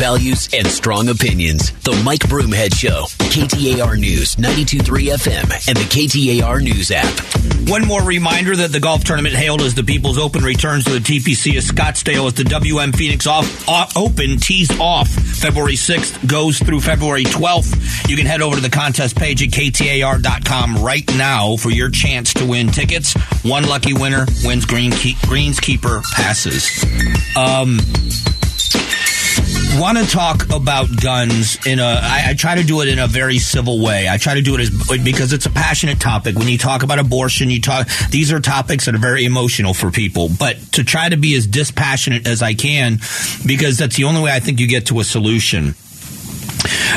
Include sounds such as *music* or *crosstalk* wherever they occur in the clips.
values and strong opinions. The Mike Broomhead Show, KTAR News, 923 FM, and the KTAR News app. One more reminder that the golf tournament hailed as the People's Open returns to the TPC of Scottsdale as the WM Phoenix off, off, Open tees off February 6th, goes through February 12th. You can head over to the contest page at KTAR.com right now for your chance to win tickets. One lucky winner wins green key, Greenskeeper passes. Um, want to talk about guns in a I, I try to do it in a very civil way. I try to do it as because it's a passionate topic. When you talk about abortion you talk these are topics that are very emotional for people. But to try to be as dispassionate as i can because that's the only way i think you get to a solution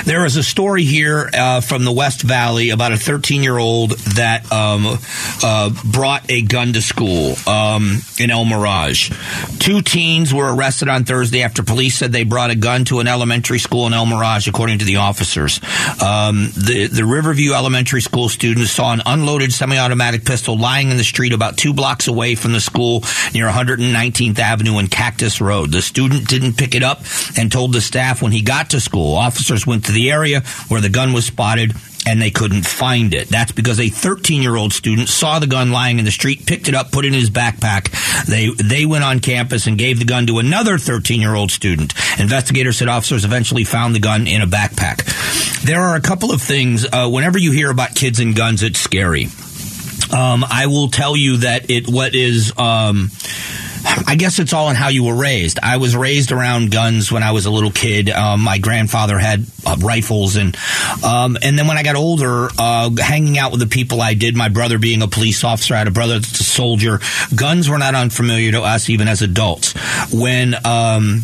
there is a story here uh, from the West Valley about a 13 year old that um, uh, brought a gun to school um, in El Mirage. Two teens were arrested on Thursday after police said they brought a gun to an elementary school in El Mirage, according to the officers. Um, the, the Riverview Elementary School students saw an unloaded semi automatic pistol lying in the street about two blocks away from the school near 119th Avenue and Cactus Road. The student didn't pick it up and told the staff when he got to school. Officers went to the area where the gun was spotted and they couldn't find it. That's because a 13 year old student saw the gun lying in the street, picked it up, put it in his backpack. They they went on campus and gave the gun to another 13 year old student. Investigators said officers eventually found the gun in a backpack. There are a couple of things. Uh, whenever you hear about kids and guns, it's scary. Um, I will tell you that it what is. Um, I guess it's all in how you were raised. I was raised around guns when I was a little kid. Um, my grandfather had uh, rifles, and um, and then when I got older, uh, hanging out with the people I did. My brother being a police officer, I had a brother that's a soldier. Guns were not unfamiliar to us, even as adults. When um,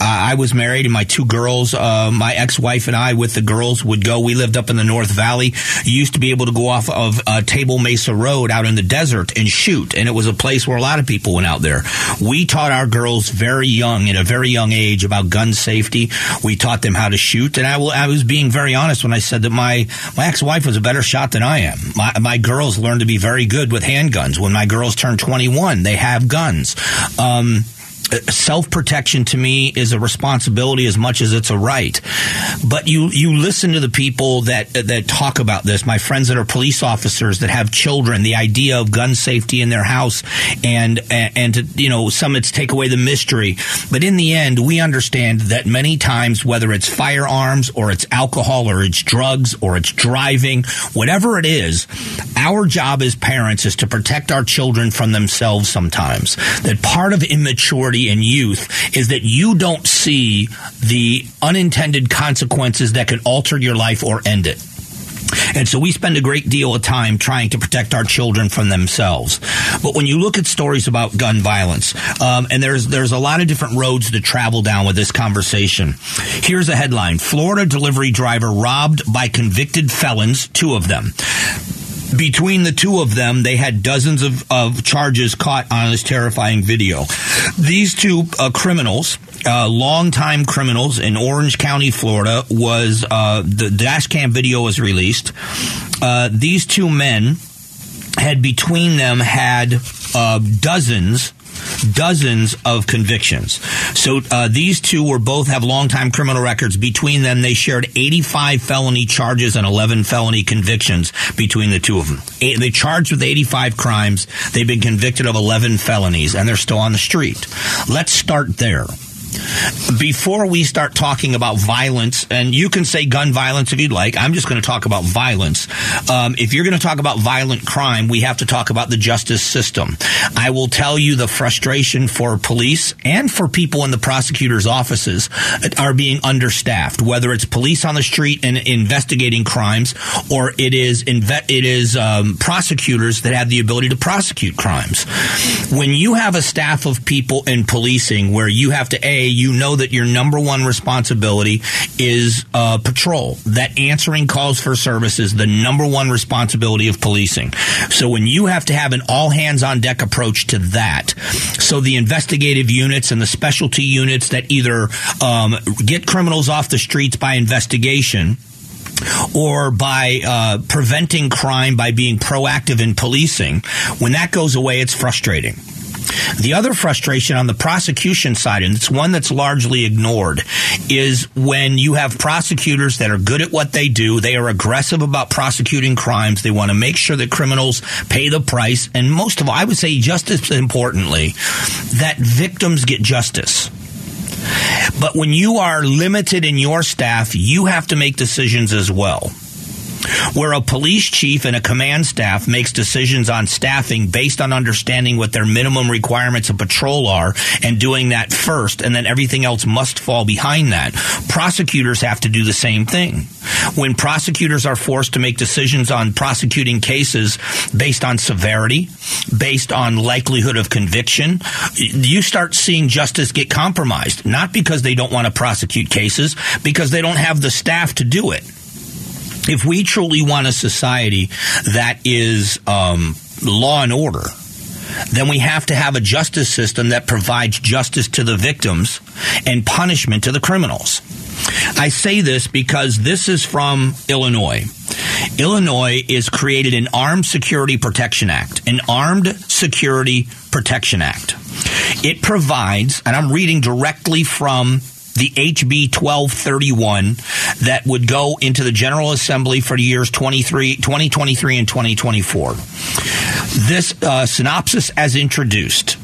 I was married, and my two girls, uh, my ex-wife and I, with the girls, would go. We lived up in the North Valley. You used to be able to go off of uh, Table Mesa Road out in the desert and shoot, and it was a place where a lot of people went out there. We taught our girls very young, at a very young age, about gun safety. We taught them how to shoot, and I, will, I was being very honest when I said that my my ex-wife was a better shot than I am. My, my girls learned to be very good with handguns. When my girls turned 21, they have guns. Um, self protection to me is a responsibility as much as it's a right. But you you listen to the people that that talk about this. My friends that are police officers that have children. The idea of gun safety in their house, and and to, you know some it's take away the mystery. But in the end, we understand that many times whether it's firearms or it's alcohol or it's drugs or it's driving, whatever it is, our job as parents is to protect our children from themselves. Sometimes that part of immaturity and youth is that you don't see the unintended consequences that could alter your life or end it. And so we spend a great deal of time trying to protect our children from themselves. But when you look at stories about gun violence, um, and there's there's a lot of different roads to travel down with this conversation. Here's a headline: Florida delivery driver robbed by convicted felons, two of them between the two of them, they had dozens of, of charges caught on this terrifying video. These two uh, criminals, uh, longtime criminals in Orange County, Florida, was uh, the dash cam video was released. Uh, these two men had between them had uh, dozens dozens of convictions. So uh, these two were both have longtime criminal records. Between them, they shared 85 felony charges and 11 felony convictions between the two of them. They charged with 85 crimes. They've been convicted of 11 felonies, and they're still on the street. Let's start there before we start talking about violence, and you can say gun violence if you'd like, I'm just going to talk about violence. Um, if you're going to talk about violent crime, we have to talk about the justice system. I will tell you the frustration for police and for people in the prosecutor's offices are being understaffed, whether it's police on the street and investigating crimes or it is inve- it is um, prosecutors that have the ability to prosecute crimes. When you have a staff of people in policing where you have to a you know that your number one responsibility is uh, patrol. That answering calls for service is the number one responsibility of policing. So when you have to have an all hands on deck approach to that, so the investigative units and the specialty units that either um, get criminals off the streets by investigation or by uh, preventing crime by being proactive in policing, when that goes away, it's frustrating. The other frustration on the prosecution side, and it's one that's largely ignored, is when you have prosecutors that are good at what they do, they are aggressive about prosecuting crimes, they want to make sure that criminals pay the price, and most of all, I would say just as importantly, that victims get justice. But when you are limited in your staff, you have to make decisions as well where a police chief and a command staff makes decisions on staffing based on understanding what their minimum requirements of patrol are and doing that first, and then everything else must fall behind that. Prosecutors have to do the same thing. When prosecutors are forced to make decisions on prosecuting cases based on severity, based on likelihood of conviction, you start seeing justice get compromised, not because they don't want to prosecute cases, because they don't have the staff to do it if we truly want a society that is um, law and order, then we have to have a justice system that provides justice to the victims and punishment to the criminals. I say this because this is from Illinois. Illinois is created an Armed Security Protection Act, an Armed Security Protection Act. It provides, and I'm reading directly from the HB 1231 that would go into the General Assembly for the years 2023 and 2024. This uh, synopsis, as introduced,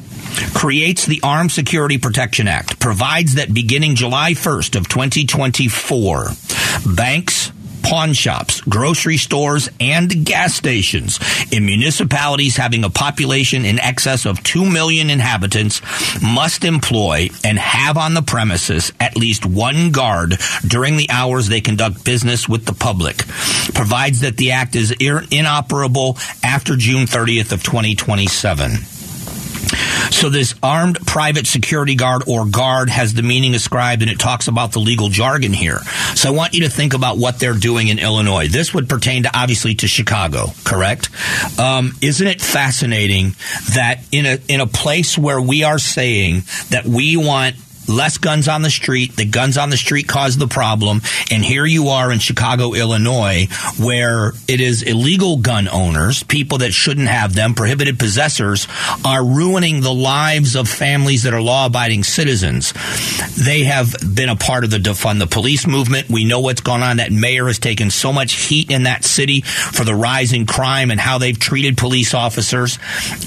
creates the Armed Security Protection Act, provides that beginning July 1st of 2024, banks, pawn shops, grocery stores, and gas stations in municipalities having a population in excess of 2 million inhabitants must employ and have on the premises at least one guard during the hours they conduct business with the public. Provides that the act is inoperable after June 30th of 2027. So this armed private security guard or guard has the meaning ascribed and it talks about the legal jargon here. So I want you to think about what they're doing in Illinois. This would pertain to obviously to Chicago, correct? Um, isn't it fascinating that in a in a place where we are saying that we want less guns on the street. The guns on the street cause the problem. And here you are in Chicago, Illinois, where it is illegal gun owners, people that shouldn't have them, prohibited possessors, are ruining the lives of families that are law abiding citizens. They have been a part of the defund the police movement. We know what's going on. That mayor has taken so much heat in that city for the rise in crime and how they've treated police officers.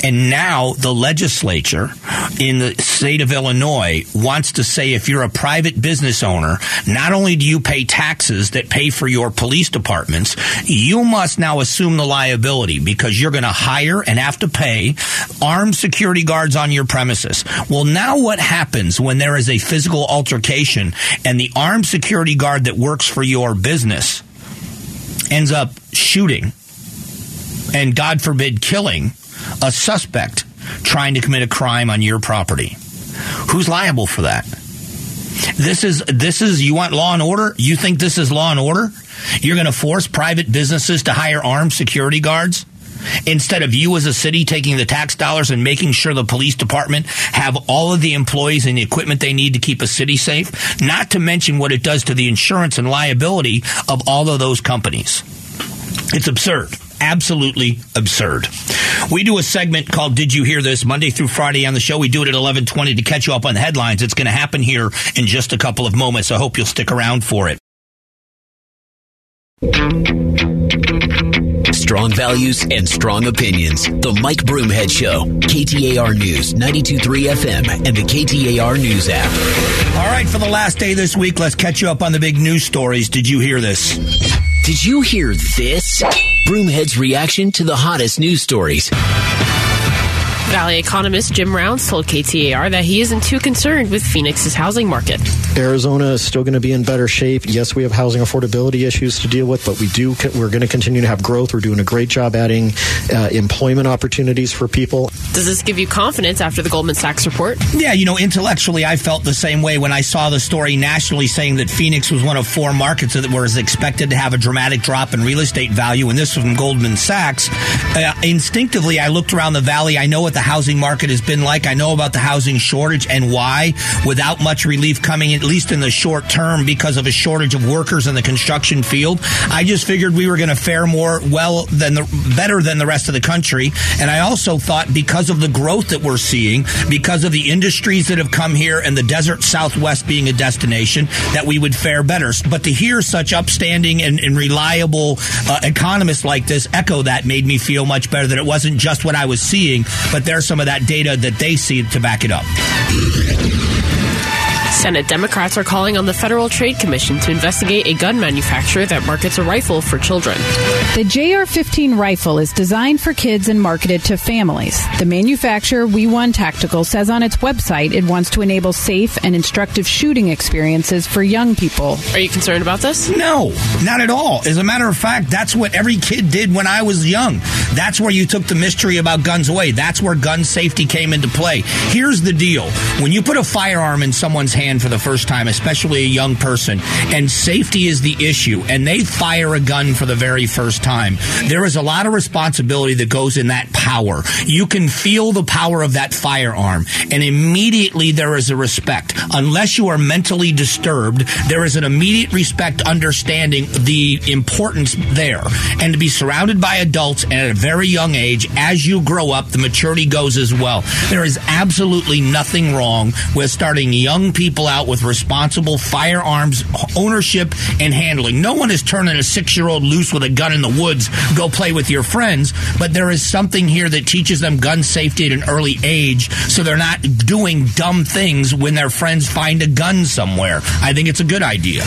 And now the legislature in the state of Illinois wants to say if you're a private business owner, not only do you pay taxes that pay for your police departments, you must now assume the liability because you're going to hire and have to pay armed security guards on your premises. Well, now what happens when there is a physical altercation and the armed security guard that works for your business ends up shooting and God forbid killing a suspect trying to commit a crime on your property? Who's liable for that? This is this is you want law and order? You think this is law and order? You're going to force private businesses to hire armed security guards? Instead of you as a city taking the tax dollars and making sure the police department have all of the employees and the equipment they need to keep a city safe, not to mention what it does to the insurance and liability of all of those companies. It's absurd absolutely absurd. We do a segment called Did You Hear This Monday through Friday on the show. We do it at 11:20 to catch you up on the headlines. It's going to happen here in just a couple of moments. I hope you'll stick around for it. Strong values and strong opinions. The Mike Broomhead Show. KTAR News, 92.3 FM, and the KTAR News app. All right, for the last day this week, let's catch you up on the big news stories. Did you hear this? Did you hear this? Broomhead's reaction to the hottest news stories. Valley economist Jim Rounds told KTAR that he isn't too concerned with Phoenix's housing market. Arizona is still going to be in better shape. Yes, we have housing affordability issues to deal with, but we do we're going to continue to have growth. We're doing a great job adding uh, employment opportunities for people. Does this give you confidence after the Goldman Sachs report? Yeah, you know, intellectually, I felt the same way when I saw the story nationally saying that Phoenix was one of four markets that was expected to have a dramatic drop in real estate value, and this was from Goldman Sachs. Uh, instinctively, I looked around the valley. I know what the housing market has been like. I know about the housing shortage and why, without much relief coming at least in the short term, because of a shortage of workers in the construction field. I just figured we were going to fare more well than the better than the rest of the country. And I also thought because of the growth that we're seeing, because of the industries that have come here and the desert Southwest being a destination, that we would fare better. But to hear such upstanding and, and reliable uh, economists like this echo that made me feel much better that it wasn't just what I was seeing, but there's some of that data that they see to back it up. Senate Democrats are calling on the Federal Trade Commission to investigate a gun manufacturer that markets a rifle for children. The JR 15 rifle is designed for kids and marketed to families. The manufacturer, WEE1 Tactical, says on its website it wants to enable safe and instructive shooting experiences for young people. Are you concerned about this? No, not at all. As a matter of fact, that's what every kid did when I was young. That's where you took the mystery about guns away. That's where gun safety came into play. Here's the deal when you put a firearm in someone's hand, for the first time, especially a young person, and safety is the issue, and they fire a gun for the very first time, there is a lot of responsibility that goes in that power. You can feel the power of that firearm, and immediately there is a respect. Unless you are mentally disturbed, there is an immediate respect understanding the importance there. And to be surrounded by adults and at a very young age, as you grow up, the maturity goes as well. There is absolutely nothing wrong with starting young people people out with responsible firearms ownership and handling. No one is turning a six year old loose with a gun in the woods, go play with your friends, but there is something here that teaches them gun safety at an early age so they're not doing dumb things when their friends find a gun somewhere. I think it's a good idea.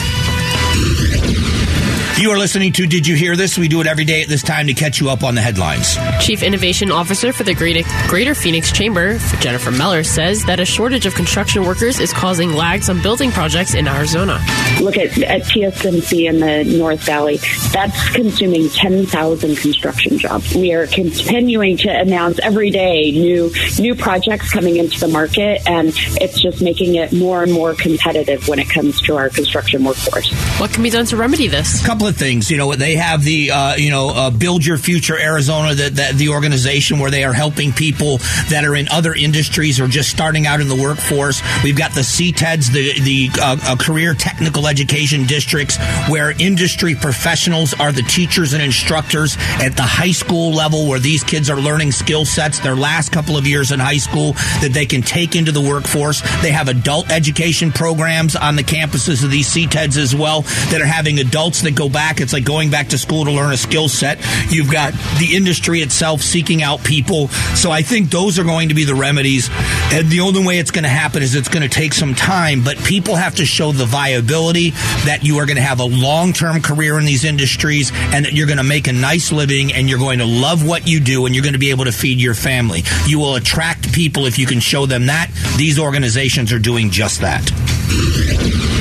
You are listening to Did You Hear This? We do it every day at this time to catch you up on the headlines. Chief Innovation Officer for the Greater Phoenix Chamber, Jennifer Mellor, says that a shortage of construction workers is causing lags on building projects in Arizona. Look at, at TSMC in the North Valley. That's consuming 10,000 construction jobs. We are continuing to announce every day new new projects coming into the market, and it's just making it more and more competitive when it comes to our construction workforce. What can be done to remedy this? A couple of things. You know, they have the uh, you know uh, Build Your Future Arizona, that, that the organization where they are helping people that are in other industries or just starting out in the workforce. We've got the CTEDs, the the uh, uh, career technical education districts, where industry professionals are the teachers and instructors at the high school level, where these kids are learning skill sets their last couple of years in high school that they can take into the workforce. They have adult education programs on the campuses of these CTEDs as well that are having adults that go back. It's like going back to school to learn a skill set. You've got the industry itself seeking out people. So I think those are going to be the remedies. And the only way it's going to happen is it's going to take some time, but people have to show the viability that you are going to have a long term career in these industries and that you're going to make a nice living and you're going to love what you do and you're going to be able to feed your family. You will attract people if you can show them that. These organizations are doing just that.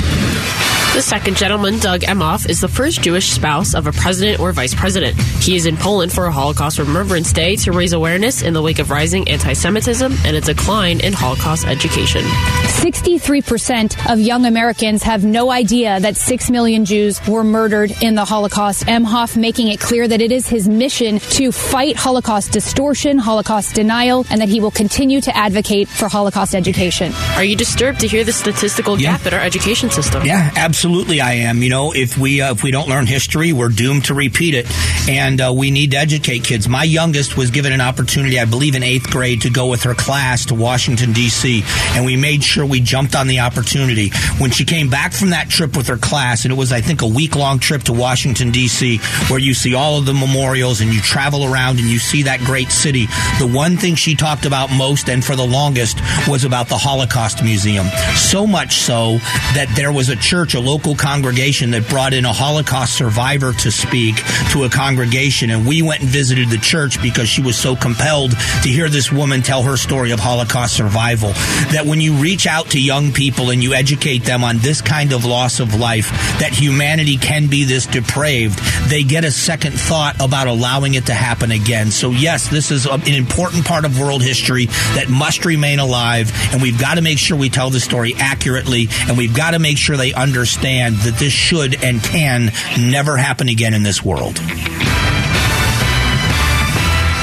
The second gentleman, Doug Emhoff, is the first Jewish spouse of a president or vice president. He is in Poland for a Holocaust Remembrance Day to raise awareness in the wake of rising anti Semitism and a decline in Holocaust education. 63% of young Americans have no idea that 6 million Jews were murdered in the Holocaust. Emhoff making it clear that it is his mission to fight Holocaust distortion, Holocaust denial, and that he will continue to advocate for Holocaust education. Are you disturbed to hear the statistical yeah. gap in our education system? Yeah, absolutely absolutely I am. You know, if we uh, if we don't learn history, we're doomed to repeat it, and uh, we need to educate kids. My youngest was given an opportunity, I believe, in eighth grade, to go with her class to Washington D.C., and we made sure we jumped on the opportunity. When she came back from that trip with her class, and it was I think a week long trip to Washington D.C., where you see all of the memorials and you travel around and you see that great city. The one thing she talked about most and for the longest was about the Holocaust Museum. So much so that there was a church, a local congregation that brought in a Holocaust survivor to speak to a congregation. And we went and visited the church because she was so compelled to hear this woman tell her story of Holocaust survival. That when you reach out to young people and you educate them on this kind of loss of life, that humanity can be this depraved, they get a second thought about allowing it to happen again. So, yes, this is an important part of world history that must remain alive. And we've got to make sure we tell the story accurately. And we've got to make sure they understand understand that this should and can never happen again in this world.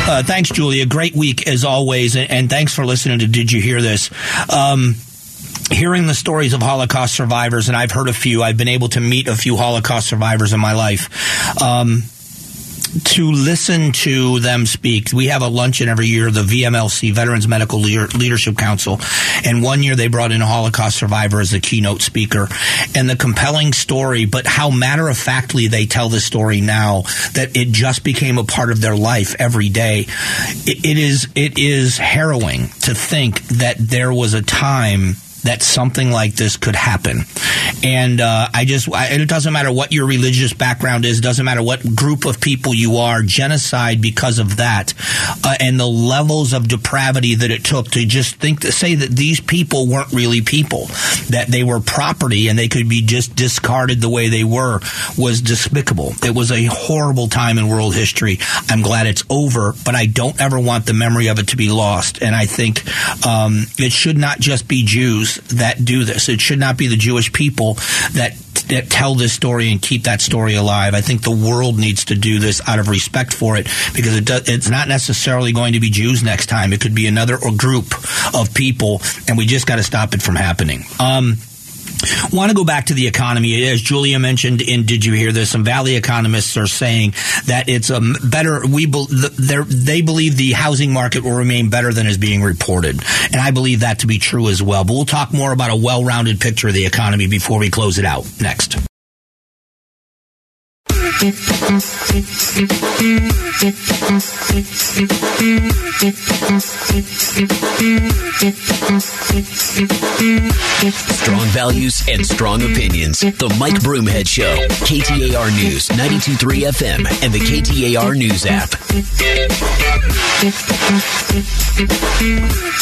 Uh, thanks, Julia. Great week as always, and, thanks for listening to Did You Hear This? Um, hearing the stories of Holocaust survivors, and I've heard a few. I've been able to meet a few Holocaust survivors in my life. Um, to listen to them speak. We have a luncheon every year, the VMLC, Veterans Medical Leadership Council. And one year they brought in a Holocaust survivor as a keynote speaker. And the compelling story, but how matter of factly they tell the story now that it just became a part of their life every day. it, it is, it is harrowing to think that there was a time that something like this could happen. And uh, I just, I, it doesn't matter what your religious background is, It doesn't matter what group of people you are, genocide because of that, uh, and the levels of depravity that it took to just think to say that these people weren't really people, that they were property and they could be just discarded the way they were, was despicable. It was a horrible time in world history. I'm glad it's over, but I don't ever want the memory of it to be lost. And I think um, it should not just be Jews that do this. It should not be the Jewish people that that tell this story and keep that story alive. I think the world needs to do this out of respect for it because it does, it's not necessarily going to be Jews next time. It could be another group of people, and we just got to stop it from happening. Um, Want to go back to the economy. As Julia mentioned in Did You Hear This? Some Valley economists are saying that it's a better, we they believe the housing market will remain better than is being reported. And I believe that to be true as well. But we'll talk more about a well rounded picture of the economy before we close it out next. Strong values and strong opinions. The Mike Broomhead Show. KTAR News, 92.3 FM, and the KTAR News app.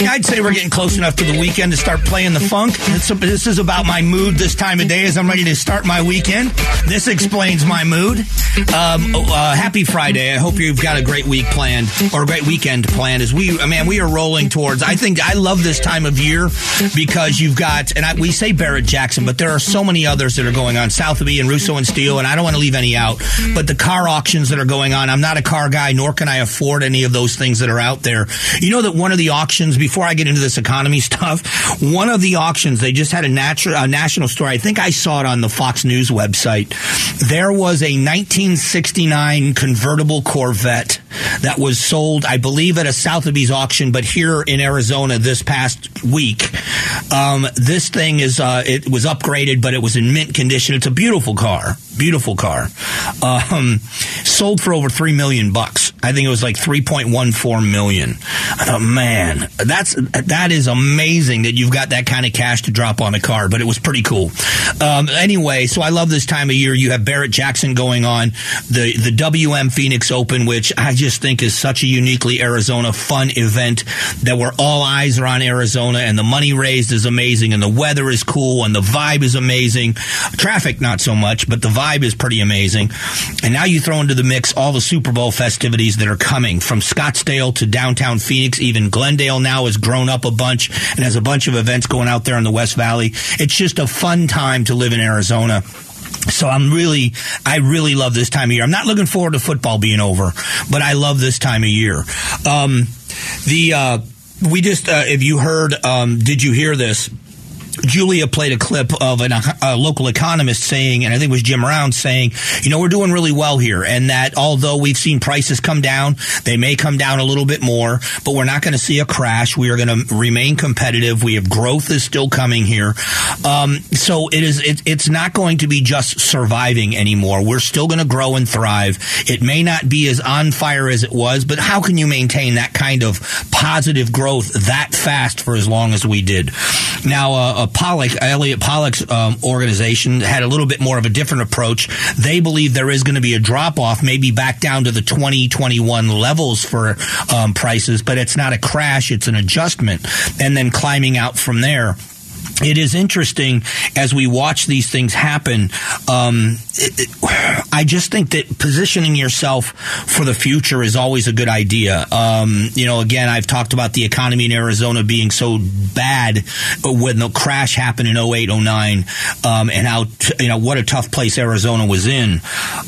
I'd say we're getting close enough to the weekend to start playing the funk. this is about my mood this time of day as I'm ready to start my weekend. This explains my mood. Um, uh, happy Friday. I hope you've got a great week planned or a great weekend planned as we, man, we are rolling towards, I think I love this time of year because you've got, and I, we say Barrett Jackson, but there are so many others that are going on. Sotheby and Russo and Steele, and I don't want to leave any out, but the car auctions that are going on. I'm not a car guy, nor can I afford any of those things that are out there. You know that one of the auctions, before I get into this economy *laughs* stuff, one of the auctions, they just had a, natural, a national story. I think I saw it on the Fox News website. There was a 1969 convertible Corvette that was sold, I believe, at a Sotheby's auction, but here in Arizona this past week. Um, this thing is, uh, it was upgraded, but it was in mint condition. It's a beautiful car. Beautiful car. Um, sold for over three million bucks. I think it was like 3.14 million. I thought, man, that's that is amazing that you've got that kind of cash to drop on a car. But it was pretty cool. Um, anyway, so I love this time of year. You have Barrett Jackson going on the the WM Phoenix Open, which I just think is such a uniquely Arizona fun event that where all eyes are on Arizona and the money raised is amazing and the weather is cool and the vibe is amazing. Traffic not so much, but the vibe vibe is pretty amazing. And now you throw into the mix all the Super Bowl festivities that are coming from Scottsdale to downtown Phoenix. Even Glendale now has grown up a bunch and has a bunch of events going out there in the West Valley. It's just a fun time to live in Arizona. So I'm really, I really love this time of year. I'm not looking forward to football being over, but I love this time of year. Um, the, uh, we just, uh, if you heard, um, did you hear this? Julia played a clip of an, a local economist saying, and I think it was Jim Round saying, you know, we're doing really well here, and that although we've seen prices come down, they may come down a little bit more, but we're not going to see a crash. We are going to remain competitive. We have growth is still coming here, um, so it is. It, it's not going to be just surviving anymore. We're still going to grow and thrive. It may not be as on fire as it was, but how can you maintain that kind of positive growth that fast for as long as we did? Now. Uh, uh, Pollack, Elliott Pollack's um, organization had a little bit more of a different approach. They believe there is going to be a drop off, maybe back down to the 2021 levels for um, prices, but it's not a crash, it's an adjustment, and then climbing out from there it is interesting as we watch these things happen. Um, it, it, I just think that positioning yourself for the future is always a good idea. Um, you know, again, I've talked about the economy in Arizona being so bad when the crash happened in 08, 09, um, and how, t- you know, what a tough place Arizona was in.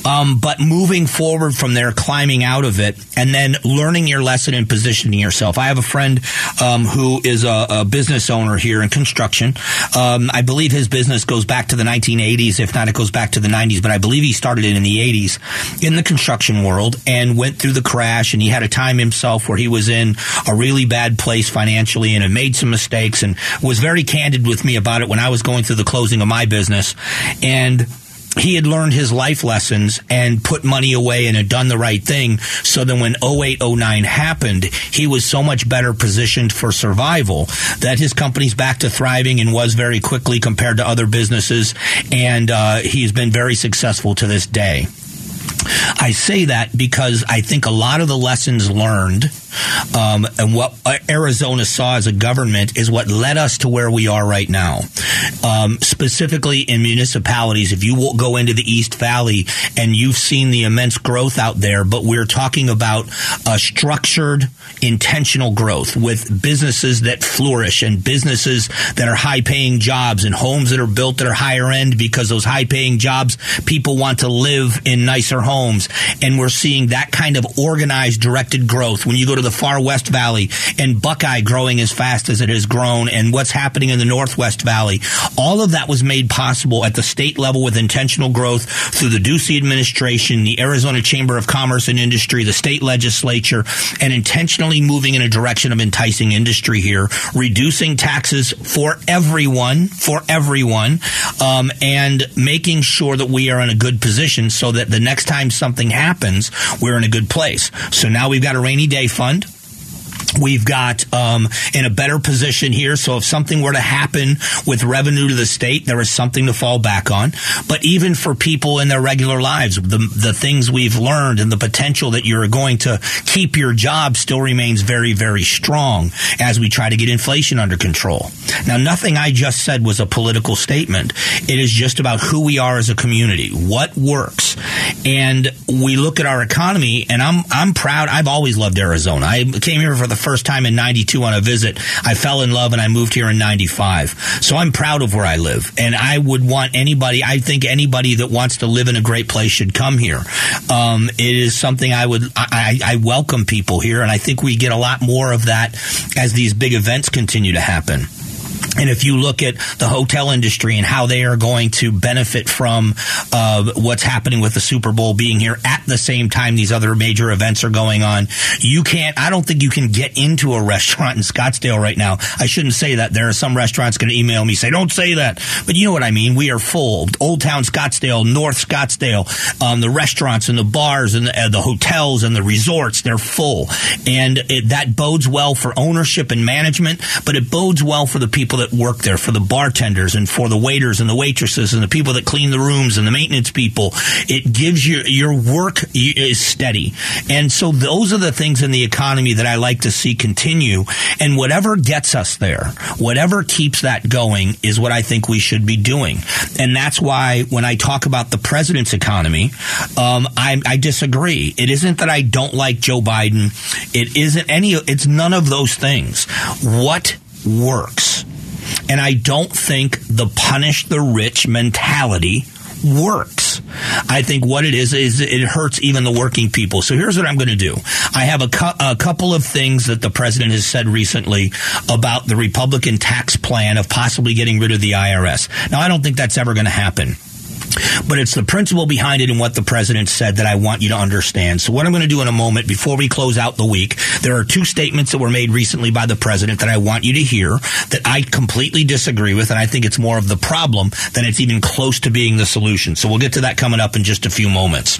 Um, but moving forward from there, climbing out of it, and then learning your lesson and positioning yourself. I have a friend um, who is a, a business owner here in construction construction. Um, I believe his business goes back to the 1980s. If not, it goes back to the 90s. But I believe he started it in the 80s in the construction world and went through the crash. And he had a time himself where he was in a really bad place financially and had made some mistakes and was very candid with me about it when I was going through the closing of my business. And he had learned his life lessons and put money away and had done the right thing. So then when 08, 09 happened, he was so much better positioned for survival that his company's back to thriving and was very quickly compared to other businesses. And uh, he's been very successful to this day. I say that because I think a lot of the lessons learned um, and what Arizona saw as a government is what led us to where we are right now. Um, specifically in municipalities, if you go into the East Valley and you've seen the immense growth out there, but we're talking about a structured, intentional growth with businesses that flourish and businesses that are high paying jobs and homes that are built that are higher end because those high paying jobs, people want to live in nicer homes. And we're seeing that kind of organized, directed growth. When you go to the far West Valley and Buckeye growing as fast as it has grown and what's happening in the Northwest Valley. All of that was made possible at the state level with intentional growth through the Ducey administration, the Arizona Chamber of Commerce and Industry, the state legislature, and intentionally moving in a direction of enticing industry here, reducing taxes for everyone, for everyone, um, and making sure that we are in a good position so that the next time something happens, we're in a good place. So now we've got a rainy day fund We've got um, in a better position here. So if something were to happen with revenue to the state, there is something to fall back on. But even for people in their regular lives, the, the things we've learned and the potential that you're going to keep your job still remains very, very strong as we try to get inflation under control. Now, nothing I just said was a political statement. It is just about who we are as a community, what works. And we look at our economy and I'm, I'm proud. I've always loved Arizona. I came here for the first time in 92 on a visit. I fell in love and I moved here in 95. So I'm proud of where I live. And I would want anybody, I think anybody that wants to live in a great place should come here. Um, it is something I would, I, I welcome people here. And I think we get a lot more of that as these big events continue to happen. And if you look at the hotel industry and how they are going to benefit from uh, what's happening with the Super Bowl being here at the same time these other major events are going on, you can't. I don't think you can get into a *laughs* restaurant in Scottsdale right now. I shouldn't say that. There are some restaurants going to email me say, "Don't say that," but you know what I mean. We are full. Old Town Scottsdale, North Scottsdale, um, the restaurants and the bars and the, uh, the, hotels and the resorts, they're full, and it, that bodes well for ownership and management, but it bodes well for the people that work there, for the bartenders and for the waiters and the waitresses and the people that clean the rooms and the maintenance people. It gives you your work is steady. And so those are the things in the economy that I like to see continue. And whatever gets us there, whatever keeps that going is what I think we should be doing. And that's why when I talk about the president's economy, um, I, I disagree. It isn't that I don't like Joe Biden. It isn't any, it's none of those things. What works? And I don't think the punish the rich mentality works. I think what it is is it hurts even the working people. So here's what I'm going to do. I have a, cu- a, couple of things that the president has said recently about the Republican tax plan of possibly getting rid of the IRS. Now I don't think that's ever going to happen. But it's the principle behind it and what the president said that I want you to understand. So what I'm going to do in a moment before we close out the week, there are two statements that were made recently by the president that I want you to hear that I completely disagree with. And I think it's more of the problem than it's even close to being the solution. So we'll get to that coming up in just a few moments.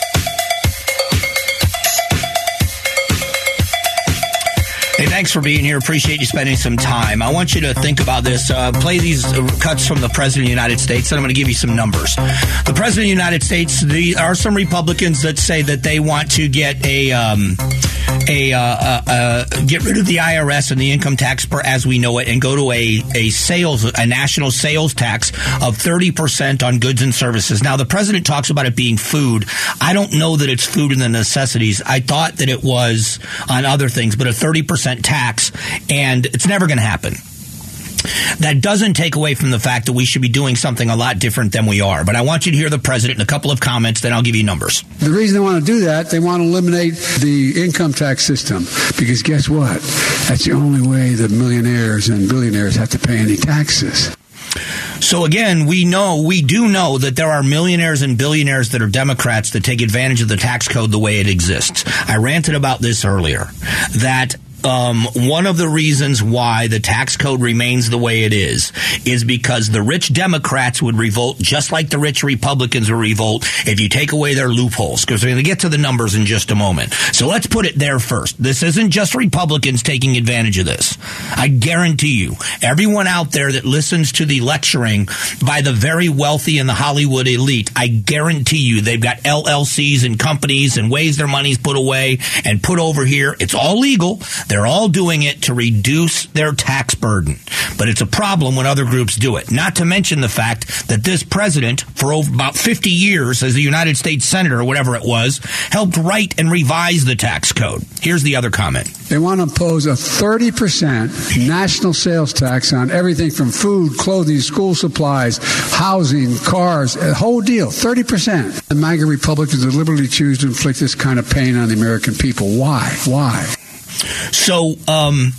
Hey, thanks for being here. Appreciate you spending some time. I want you to think about this. Uh, play these cuts from the President of the United States, and I'm going to give you some numbers. The President of the United States, there are some Republicans that say that they want to get a. Um, a uh, uh, uh, get rid of the IRS and the income tax per as we know it, and go to a a sales a national sales tax of thirty percent on goods and services. Now the president talks about it being food. I don't know that it's food and the necessities. I thought that it was on other things, but a thirty percent tax, and it's never going to happen. That doesn't take away from the fact that we should be doing something a lot different than we are. But I want you to hear the president in a couple of comments, then I'll give you numbers. The reason they want to do that, they want to eliminate the income tax system. Because guess what? That's the only way the millionaires and billionaires have to pay any taxes. So again, we know, we do know that there are millionaires and billionaires that are Democrats that take advantage of the tax code the way it exists. I ranted about this earlier. That um, one of the reasons why the tax code remains the way it is is because the rich Democrats would revolt just like the rich Republicans would revolt if you take away their loopholes. Because we're going to get to the numbers in just a moment. So let's put it there first. This isn't just Republicans taking advantage of this. I guarantee you, everyone out there that listens to the lecturing by the very wealthy and the Hollywood elite, I guarantee you they've got LLCs and companies and ways their money's put away and put over here. It's all legal. They're all doing it to reduce their tax burden. But it's a problem when other groups do it. Not to mention the fact that this president, for about 50 years as a United States Senator or whatever it was, helped write and revise the tax code. Here's the other comment. They want to impose a 30% national sales tax on everything from food, clothing, school supplies, housing, cars, a whole deal. 30%. The MAGA Republicans deliberately choose to inflict this kind of pain on the American people. Why? Why? So, um,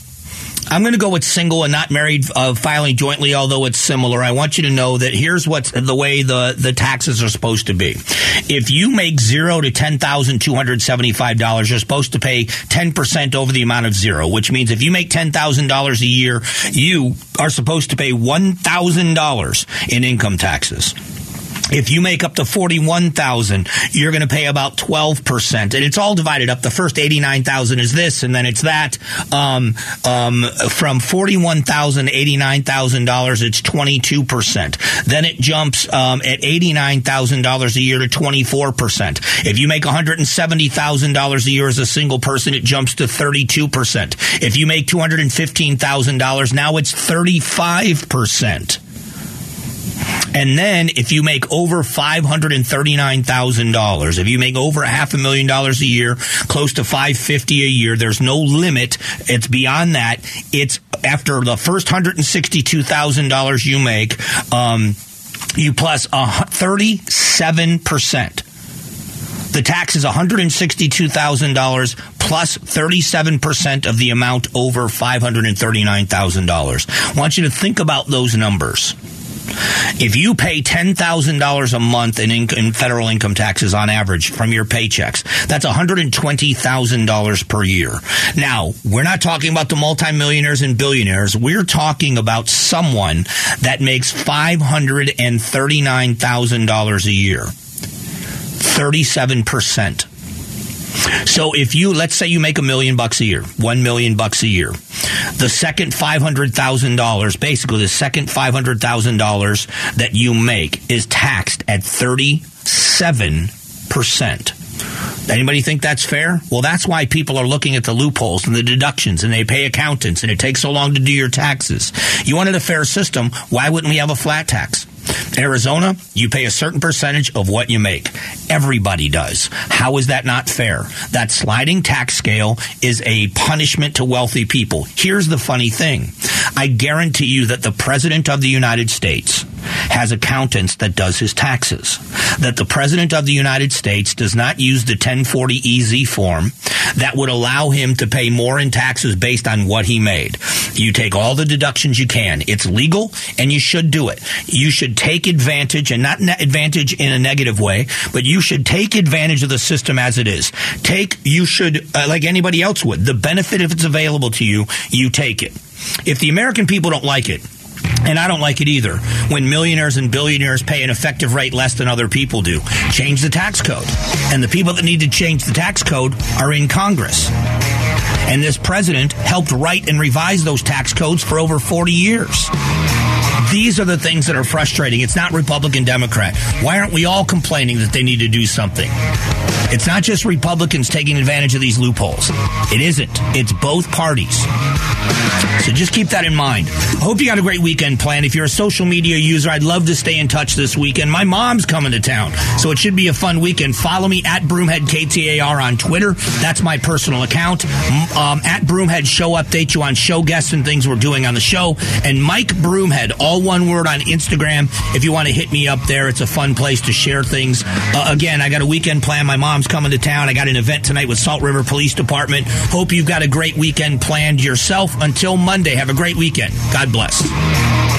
I'm going to go with single and not married uh, filing jointly, although it's similar. I want you to know that here's what's the way the, the taxes are supposed to be. If you make zero to ten thousand two hundred seventy five dollars, you're supposed to pay ten percent over the amount of zero, which means if you make ten thousand dollars a year, you are supposed to pay one thousand dollars in income taxes. If you make up to 41,000, you're going to pay about 12%. And it's all divided up. The first 89,000 is this, and then it's that. Um, um, from 41,000 to $89,000, it's 22%. Then it jumps um, at $89,000 a year to 24%. If you make $170,000 a year as a single person, it jumps to 32%. If you make $215,000, now it's 35%. And then if you make over $539,000, if you make over a half a million dollars a year, close to 550 a year, there's no limit. It's beyond that. It's after the first $162,000 you make, um, you plus a 37%. The tax is $162,000 plus 37% of the amount over $539,000. I want you to think about those numbers. If you pay $10,000 a month in, in, federal income taxes on average from your paychecks, that's $120,000 per year. Now, we're not talking about the multimillionaires and billionaires. We're talking about someone that makes $539,000 a year. 37%. So if you let's say you make a million bucks a year, one million bucks a year, the second five hundred thousand dollars, basically the second five hundred thousand dollars that you make is taxed at thirty seven percent. Anybody think that's fair? Well, that's why people are looking at the loopholes and the deductions and they pay accountants and it takes so long to do your taxes. You wanted a fair system. Why wouldn't we have a flat tax? Arizona, you pay a certain percentage of what you make. Everybody does. How is that not fair? That sliding tax scale is a punishment to wealthy people. Here's the funny thing. I guarantee you that the President of the United States has accountants that does his taxes. That the President of the United States does not use the 1040 EZ form that would allow him to pay more in taxes based on what he made. You take all the deductions you can. It's legal and you should do it. You should take advantage and not ne- advantage in a negative way, but you should take advantage of the system as it is. Take, you should, uh, like anybody else would, the benefit if it's available to you, you take it. If the American people don't like it, and I don't like it either when millionaires and billionaires pay an effective rate less than other people do. Change the tax code. And the people that need to change the tax code are in Congress. And this president helped write and revise those tax codes for over 40 years. These are the things that are frustrating. It's not Republican Democrat. Why aren't we all complaining that they need to do something? It's not just Republicans taking advantage of these loopholes. It isn't. It's both parties. So just keep that in mind. I hope you got a great weekend planned. If you're a social media user, I'd love to stay in touch this weekend. My mom's coming to town, so it should be a fun weekend. Follow me at Broomhead KTAR on Twitter. That's my personal account. Um, at Broomhead Show update you on show guests and things we're doing on the show. And Mike Broomhead, all one word on Instagram. If you want to hit me up there, it's a fun place to share things. Uh, again, I got a weekend plan. My mom's coming to town. I got an event tonight with Salt River Police Department. Hope you've got a great weekend planned yourself. Until Monday, have a great weekend. God bless.